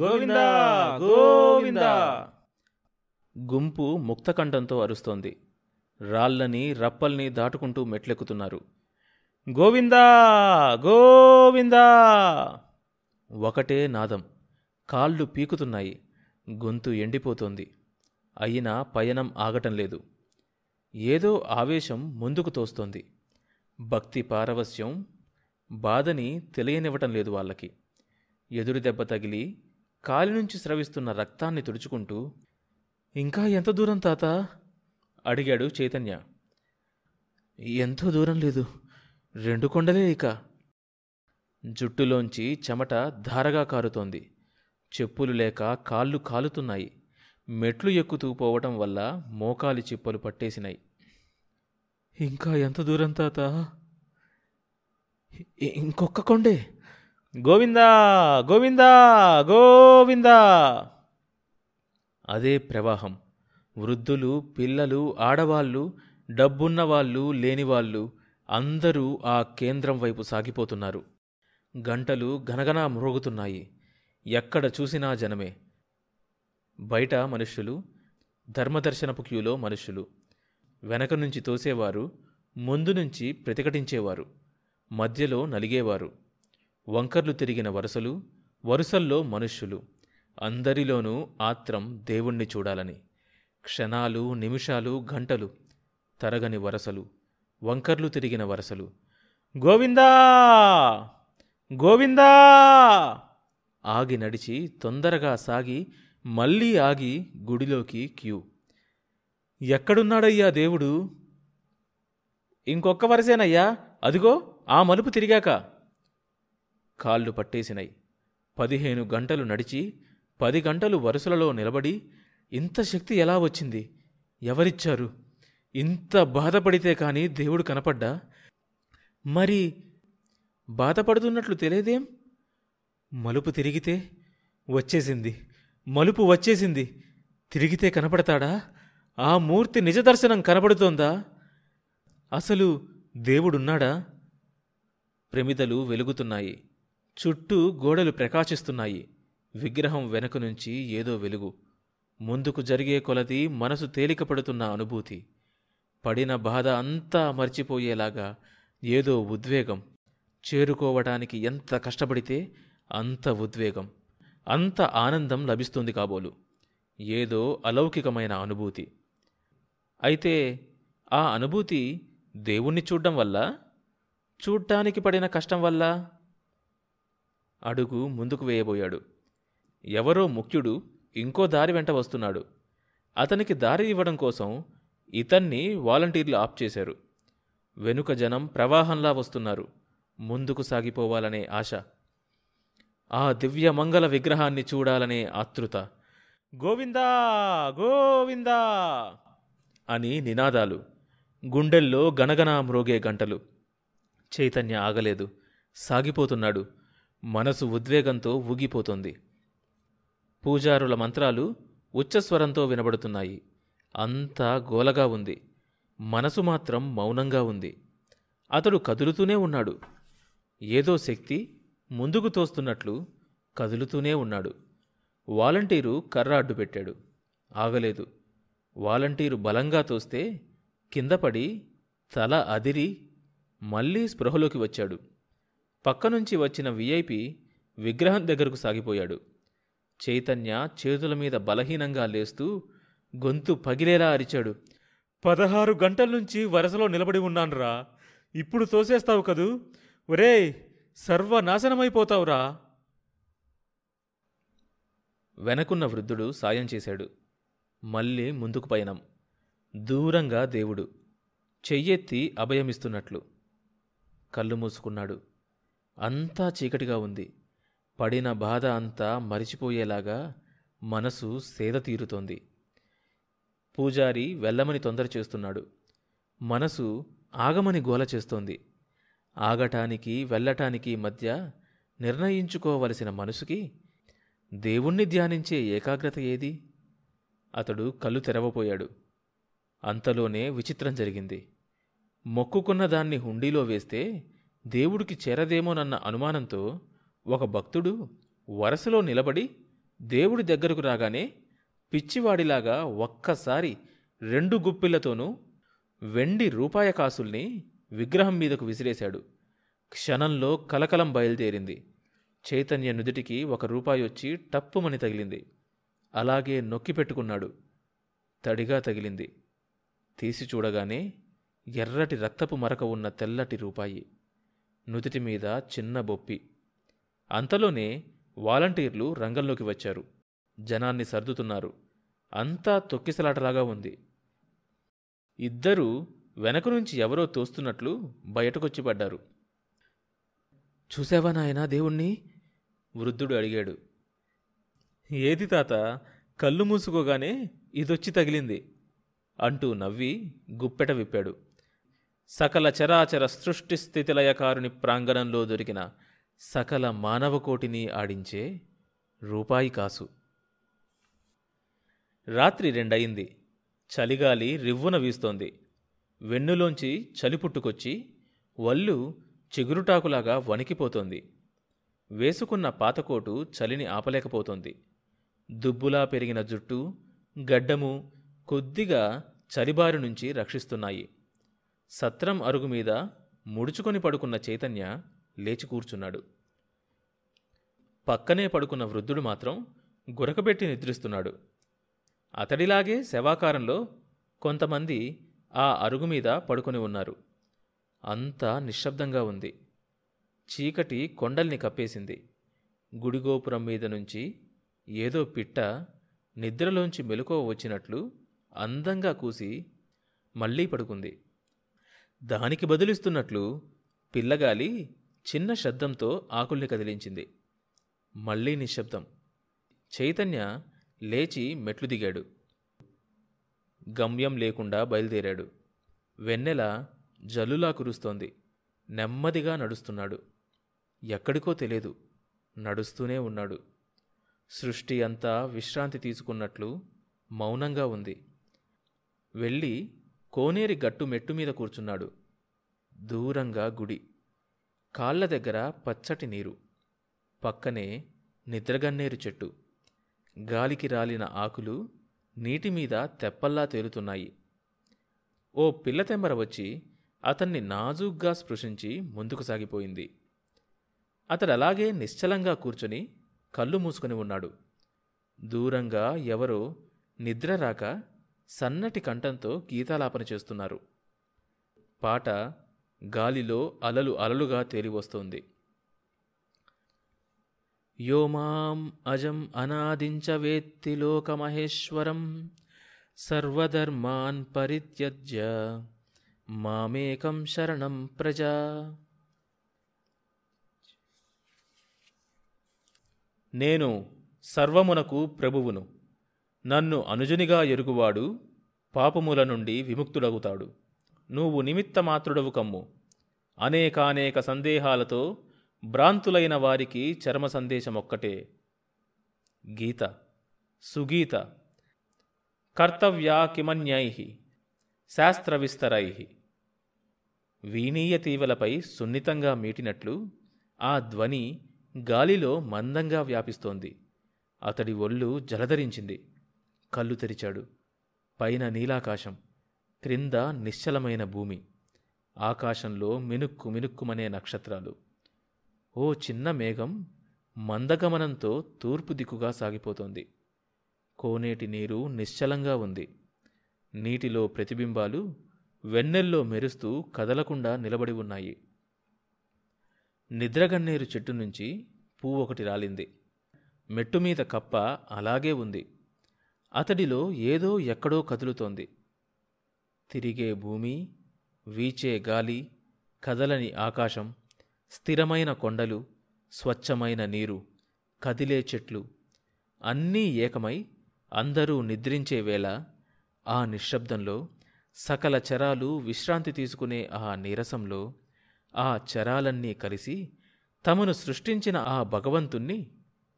గోవిందా గోవిందా. గుంపు ముక్తకంఠంతో అరుస్తోంది. రాళ్ళని రప్పల్ని దాటుకుంటూ మెట్లెక్కుతున్నారు. గోవిందా గోవిందా. ఒకటే నాదం. కాళ్ళు పీకుతున్నాయి. గొంతు ఎండిపోతోంది. అయినా పయనం ఆగటం లేదు. ఏదో ఆవేశం ముందుకు తోస్తోంది. భక్తి పారవస్యం బాధని తెలియనివ్వటం లేదు వాళ్ళకి. ఎదురు దెబ్బ తగిలి కాలి నుంచి స్రవిస్తున్న రక్తాన్ని తుడుచుకుంటూ ఇంకా ఎంత దూరం తాత? అడిగాడు చైతన్య. ఎంతో దూరం లేదు రెండు కొండలే ఇక. జుట్టులోంచి చెమట ధారగా కారుతోంది. చెప్పులు లేక కాళ్ళు కాలుతున్నాయి. మెట్లు ఎక్కుతూ పోవటం వల్ల మోకాలి చిప్పలు పట్టేసినాయి. ఇంకా ఎంత దూరం తాత? ఇంకొక ఇంకొక్క కొండే. గోవిందా గోవిందా గోవిందా. అదే ప్రవాహం. వృద్ధులు పిల్లలు ఆడవాళ్ళు డబ్బున్నవాళ్ళు లేనివాళ్ళు అందరూ ఆ కేంద్రం వైపు సాగిపోతున్నారు. గంటలు గనగనా మ్రోగుతున్నాయి ఎక్కడ చూసినా జనమే. బయట మనుష్యులు ధర్మదర్శనపు క్యూలో మనుష్యులు. వెనక నుంచి తోసేవారు ముందు నుంచి ప్రతిఘటించేవారు. మధ్యలో నలిగేవారు. వంకర్లు తిరిగిన వరుసలు వరుసల్లో మనుష్యులు. అందరిలోనూ ఆత్రం దేవుణ్ణి చూడాలని. క్షణాలు నిమిషాలు గంటలు తరగని వరసలు వంకర్లు తిరిగిన వరసలు. గోవిందా! గోవిందా! ఆగి నడిచి తొందరగా సాగి మళ్ళీ ఆగి గుడిలోకి క్యూ. ఎక్కడున్నాడయ్యా దేవుడు? ఇంకొక్క వరసేనయ్యా? అదిగో ఆ మలుపు తిరిగాక. కాళ్ళు పట్టేసినాయి పదిహేను గంటలు నడిచి పది గంటలు వరుసలలో నిలబడి ఇంత శక్తి ఎలా వచ్చింది? ఎవరిచ్చారు? ఇంత బాధపడితే కానీ దేవుడు కనపడ్డా? మరి బాధపడుతున్నట్లు తెలియదేం? మలుపు తిరిగితే వచ్చేసింది. మలుపు వచ్చేసింది. తిరిగితే కనపడతాడా? ఆ మూర్తి నిజదర్శనం కనపడుతోందా అసలు దేవుడున్నాడా? ప్రమిదలు వెలుగుతున్నాయి. చుట్టూ గోడలు ప్రకాశిస్తున్నాయి. విగ్రహం వెనుక నుంచి ఏదో వెలుగు. ముందుకు జరిగే కొలది మనసు తేలికపడుతున్న అనుభూతి. పడిన బాధ అంతా మర్చిపోయేలాగా ఏదో ఉద్వేగం. చేరుకోవటానికి ఎంత కష్టపడితే అంత ఉద్వేగం. అంత ఆనందం లభిస్తుంది కాబోలు. ఏదో అలౌకికమైన అనుభూతి. అయితే ఆ అనుభూతి దేవుణ్ణి చూడ్డం వల్ల? చూడ్డానికి పడిన కష్టం వల్ల? అడుగు ముందుకు వేయబోయాడు. ఎవరో ముఖ్యుడు ఇంకో దారి వెంట వస్తున్నాడు. అతనికి దారి ఇవ్వడం కోసం ఇతన్ని వాలంటీర్లు ఆప్ చేశారు. వెనుక జనం ప్రవాహంలా వస్తున్నారు. ముందుకు సాగిపోవాలనే ఆశ. ఆ దివ్య మంగళ విగ్రహాన్ని చూడాలనే ఆతృత. గోవిందా గోవిందా అని నినాదాలు. గుండెల్లో గనగనా మ్రోగే గంటలు. చైతన్య ఆగలేదు. సాగిపోతున్నాడు. మనసు ఉద్వేగంతో ఊగిపోతోంది. పూజారుల మంత్రాలు ఉచ్చస్వరంతో వినబడుతున్నాయి. అంతా గోలగా ఉంది. మనసు మాత్రం మౌనంగా ఉంది. అతడు కదులుతూనే ఉన్నాడు. ఏదో శక్తి ముందుకు తోస్తున్నట్లు కదులుతూనే ఉన్నాడు. వాలంటీరు కర్ర అడ్డు పెట్టాడు. ఆగలేదు. వాలంటీరు బలంగా తోస్తే కిందపడి తల అదిరి మళ్ళీ స్పృహలోకి వచ్చాడు. పక్కనుంచి వచ్చిన విఐపి విగ్రహం దగ్గరకు సాగిపోయాడు. చైతన్య చేతుల మీద బలహీనంగా లేస్తూ గొంతు పగిలేలా అరిచాడు. పదహారు గంటల నుంచి వరసలో నిలబడి ఉన్నానురా. ఇప్పుడు తోసేస్తావు కదూ? ఒరేయ్ సర్వనాశనమైపోతావురా. వెనకున్న వృద్ధుడు సాయం చేశాడు. మళ్ళీ ముందుకు పయనం. దూరంగా దేవుడు. చెయ్యెత్తి అభయమిస్తున్నట్లు. కళ్ళు మూసుకున్నాడు. అంతా చీకటిగా ఉంది. పడిన బాధ అంతా మరిచిపోయేలాగా మనసు సేద తీరుతోంది. పూజారి వెళ్ళమని తొందర చేస్తున్నాడు. మనసు ఆగమని గోల చేస్తోంది. ఆగటానికి వెళ్ళటానికి మధ్య నిర్ణయించుకోవలసిన మనసుకి దేవుణ్ణి ధ్యానించే ఏకాగ్రత ఏది? అతడు కళ్ళు తెరవపోయాడు అంతలోనే విచిత్రం జరిగింది. మొక్కుకున్న దాన్ని హుండీలో వేస్తే దేవుడికి చేరదేమోనన్న అనుమానంతో ఒక భక్తుడు వరసలో నిలబడి దేవుడి దగ్గరకు రాగానే పిచ్చివాడిలాగా ఒక్కసారి రెండు గుప్పిళ్ళతోనూ వెండి రూపాయ కాసుల్ని విగ్రహం మీదకు విసిరేశాడు. క్షణంలో కలకలం బయలుదేరింది. చైతన్య నుదిటికి ఒక రూపాయి వచ్చి టప్పుమని తగిలింది. అలాగే నొక్కి పెట్టుకున్నాడు. తడిగా తగిలింది. తీసి చూడగానే ఎర్రటి రక్తపు మరక ఉన్న తెల్లటి రూపాయి. నుదిటి మీద చిన్న బొప్పి. అంతలోనే వాలంటీర్లు రంగంలోకి వచ్చారు. జనాన్ని సర్దుతున్నారు. అంతా తొక్కిసలాటలాగా ఉంది. ఇద్దరూ వెనక నుంచి ఎవరో తోస్తున్నట్లు బయటకొచ్చి పడ్డారు. చూసావా నాయనా దేవుణ్ణి? వృద్ధుడు అడిగాడు. ఏది తాత? కళ్ళు మూసుకోగానే ఇదొచ్చి తగిలింది అంటూ నవ్వి గుప్పెట విప్పాడు. సకల చరాచర సృష్టి స్థితిలయకారుని ప్రాంగణంలో దొరికిన సకల మానవకోటిని ఆడించే రూపాయి కాసు. రాత్రి రెండయింది. చలిగాలి రివ్వున వీస్తోంది. వెన్నులోంచి చలి పుట్టుకొచ్చి వల్లు చిగురుటాకులాగా వణికిపోతోంది. వేసుకున్న పాతకోటు చలిని ఆపలేకపోతోంది. దుబ్బులా పెరిగిన జుట్టు గడ్డము కొద్దిగా చలిబారి నుంచి రక్షిస్తున్నాయి. సత్రం అరుగు మీద ముడుచుకొని పడుకున్న చైతన్య లేచి కూర్చున్నాడు. పక్కనే పడుకున్న వృద్ధుడు మాత్రం గురకబెట్టి నిద్రిస్తున్నాడు. అతడిలాగే శవాకారంలో కొంతమంది ఆ అరుగు మీద పడుకొని ఉన్నారు. అంతా నిశ్శబ్దంగా ఉంది. చీకటి కొండల్ని కప్పేసింది. గుడిగోపురం మీద నుంచి ఏదో పిట్ట నిద్రలోంచి మెలకువ వచ్చినట్లు అందంగా కూసి మళ్ళీ పడుకుంది. దానికి బదులిస్తున్నట్లు పిల్లగాలి చిన్న శబ్దంతో ఆకుల్ని కదిలించింది. మళ్ళీ నిశ్శబ్దం. చైతన్య లేచి మెట్లు దిగాడు. గమ్యం లేకుండా బయలుదేరాడు. వెన్నెల జల్లులా కురుస్తోంది. నెమ్మదిగా నడుస్తున్నాడు. ఎక్కడికో తెలియదు. నడుస్తూనే ఉన్నాడు. సృష్టి అంతా విశ్రాంతి తీసుకున్నట్లు మౌనంగా ఉంది. వెళ్ళి కోనేరి గట్టు మెట్టు మీద కూర్చున్నాడు. దూరంగా గుడి. కాళ్ళ దగ్గర పచ్చటి నీరు. పక్కనే నిద్రగన్నేరు చెట్టు. గాలికి రాలిన ఆకులు నీటి మీద తెప్పల్లా తేలుతున్నాయి. ఓ పిల్లతెమ్మర వచ్చి అతన్ని నాజూగ్గా స్పృశించి ముందుకు సాగిపోయింది. అతడలాగే నిశ్చలంగా కూర్చొని కళ్ళు మూసుకొని ఉన్నాడు. దూరంగా ఎవరో నిద్ర రాక సన్నటి కంఠంతో గీతాలాపన చేస్తున్నారు. పాట గాలిలో అలలు అలలుగా తేలివస్తోంది. యోమాం అజం అనాదించ వేత్తి లోకమహేశ్వరం సర్వధర్మాన్ పరిత్యజ్య మామేకం శరణం ప్రజా. నేను సర్వమునకు ప్రభువును. నన్ను అనుజునిగా ఎరుగువాడు పాపముల నుండి విముక్తుడగుతాడు. నువ్వు నిమిత్తమాత్రుడవు కమ్ము. అనేకానేక సందేహాలతో భ్రాంతులైన వారికి చర్మ సందేశమొక్కటే గీత. సుగీత. కర్తవ్యా కిమన్యై శాస్త్రవిస్తరై. వీణీయ తీవలపై సున్నితంగా మీటినట్లు ఆ ధ్వని గాలిలో మందంగా వ్యాపిస్తోంది. అతడి ఒళ్ళు జలధరించింది. కళ్ళు తెరిచాడు. పైన నీలాకాశం క్రింద నిశ్చలమైన భూమి. ఆకాశంలో మినుక్కు మినుక్కుమనే నక్షత్రాలు. ఓ చిన్న మేఘం మందగమనంతో తూర్పు దిక్కుగా సాగిపోతోంది. కోనేటి నీరు నిశ్చలంగా ఉంది. నీటిలో ప్రతిబింబాలు వెన్నెల్లో మెరుస్తూ కదలకుండా నిలబడి ఉన్నాయి. నిద్రగన్నేరు చెట్టు నుంచి పువ్వు ఒకటి రాలింది. మెట్టు మీద కప్ప అలాగే ఉంది. అతడిలో ఏదో ఎక్కడో కదులుతోంది. తిరిగే భూమి వీచే గాలి కదలని ఆకాశం స్థిరమైన కొండలు స్వచ్ఛమైన నీరు కదిలే చెట్లు అన్నీ ఏకమై అందరూ నిద్రించే వేళ ఆ నిశ్శబ్దంలో సకల చరాలు విశ్రాంతి తీసుకునే ఆ నీరసంలో ఆ చరాలన్నీ కలిసి తమను సృష్టించిన ఆ భగవంతుణ్ణి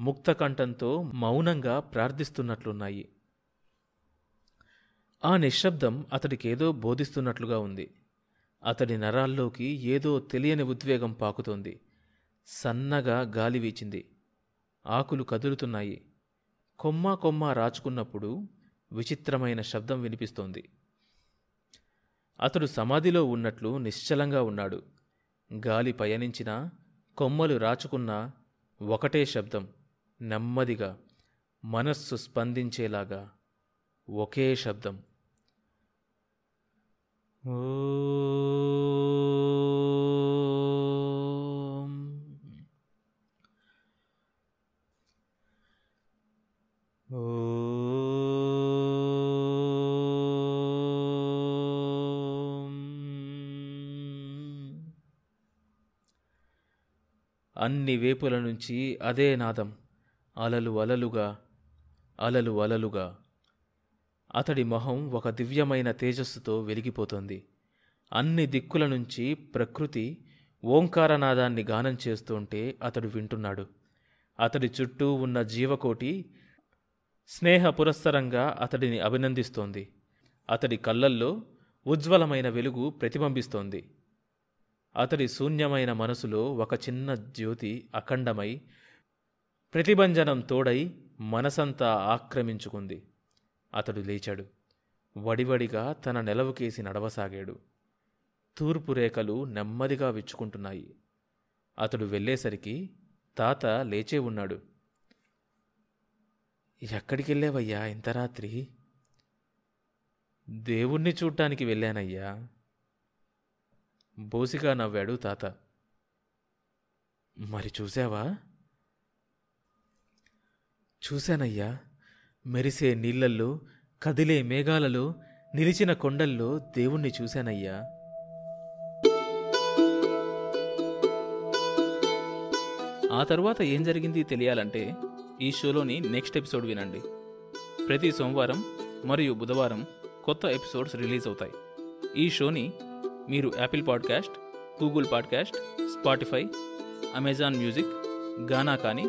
ముక్తకంఠంతో మౌనంగా ప్రార్థిస్తున్నట్లున్నాయి. ఆ నిశ్శబ్దం అతడికేదో బోధిస్తున్నట్లుగా ఉంది. అతడి నరాల్లోకి ఏదో తెలియని ఉద్వేగం పాకుతోంది. సన్నగా గాలి వీచింది. ఆకులు కదులుతున్నాయి. కొమ్మ కొమ్మ రాచుకున్నప్పుడు విచిత్రమైన శబ్దం వినిపిస్తోంది. అతడు సమాధిలో ఉన్నట్లు నిశ్చలంగా ఉన్నాడు. గాలి పయనించినా కొమ్మలు రాచుకున్నా ఒకటే శబ్దం నెమ్మదిగా మనస్సు స్పందించేలాగా ఒకే శబ్దం. అన్ని వేపుల నుంచి అదే నాదం. అలలు అలలుగా అలలు అలలుగా. అతడి మొహం ఒక దివ్యమైన తేజస్సుతో వెలిగిపోతోంది. అన్ని దిక్కుల నుంచి ప్రకృతి ఓంకారనాదాన్ని గానం చేస్తుంటే అతడు వింటున్నాడు. అతడి చుట్టూ ఉన్న జీవకోటి స్నేహ పురస్సరంగా అతడిని అభినందిస్తోంది. అతడి కళ్ళల్లో ఉజ్వలమైన వెలుగు ప్రతిబింబిస్తోంది. అతడి శూన్యమైన మనసులో ఒక చిన్న జ్యోతి అఖండమై ప్రతిభంజనం తోడై మనసంతా ఆక్రమించుకుంది. అతడు లేచాడు. వడివడిగా తన నెలవుకేసి నడవసాగాడు. తూర్పు రేఖలు నెమ్మదిగా విచ్చుకుంటున్నాయి. అతడు వెళ్ళేసరికి తాత లేచే ఉన్నాడు. ఎక్కడికెళ్ళావయ్యా ఇంత రాత్రి? దేవుణ్ణి చూడ్డానికి వెళ్ళానయ్యా. బోసిగా నవ్వాడు తాత. మరి చూసావా చూశానయ్యా. మెరిసే నీళ్ళల్లో కదిలే మేఘాలలో నిలిచిన కొండల్లో దేవుణ్ణి చూశానయ్యా. ఆ తర్వాత ఏం జరిగింది తెలియాలంటే ఈ షోలోని నెక్స్ట్ ఎపిసోడ్ వినండి. ప్రతి సోమవారం మరియు బుధవారం కొత్త ఎపిసోడ్స్ రిలీజ్ అవుతాయి. ఈ షోని మీరు Apple podcast Google podcast Spotify Amazon music Gaana కానీ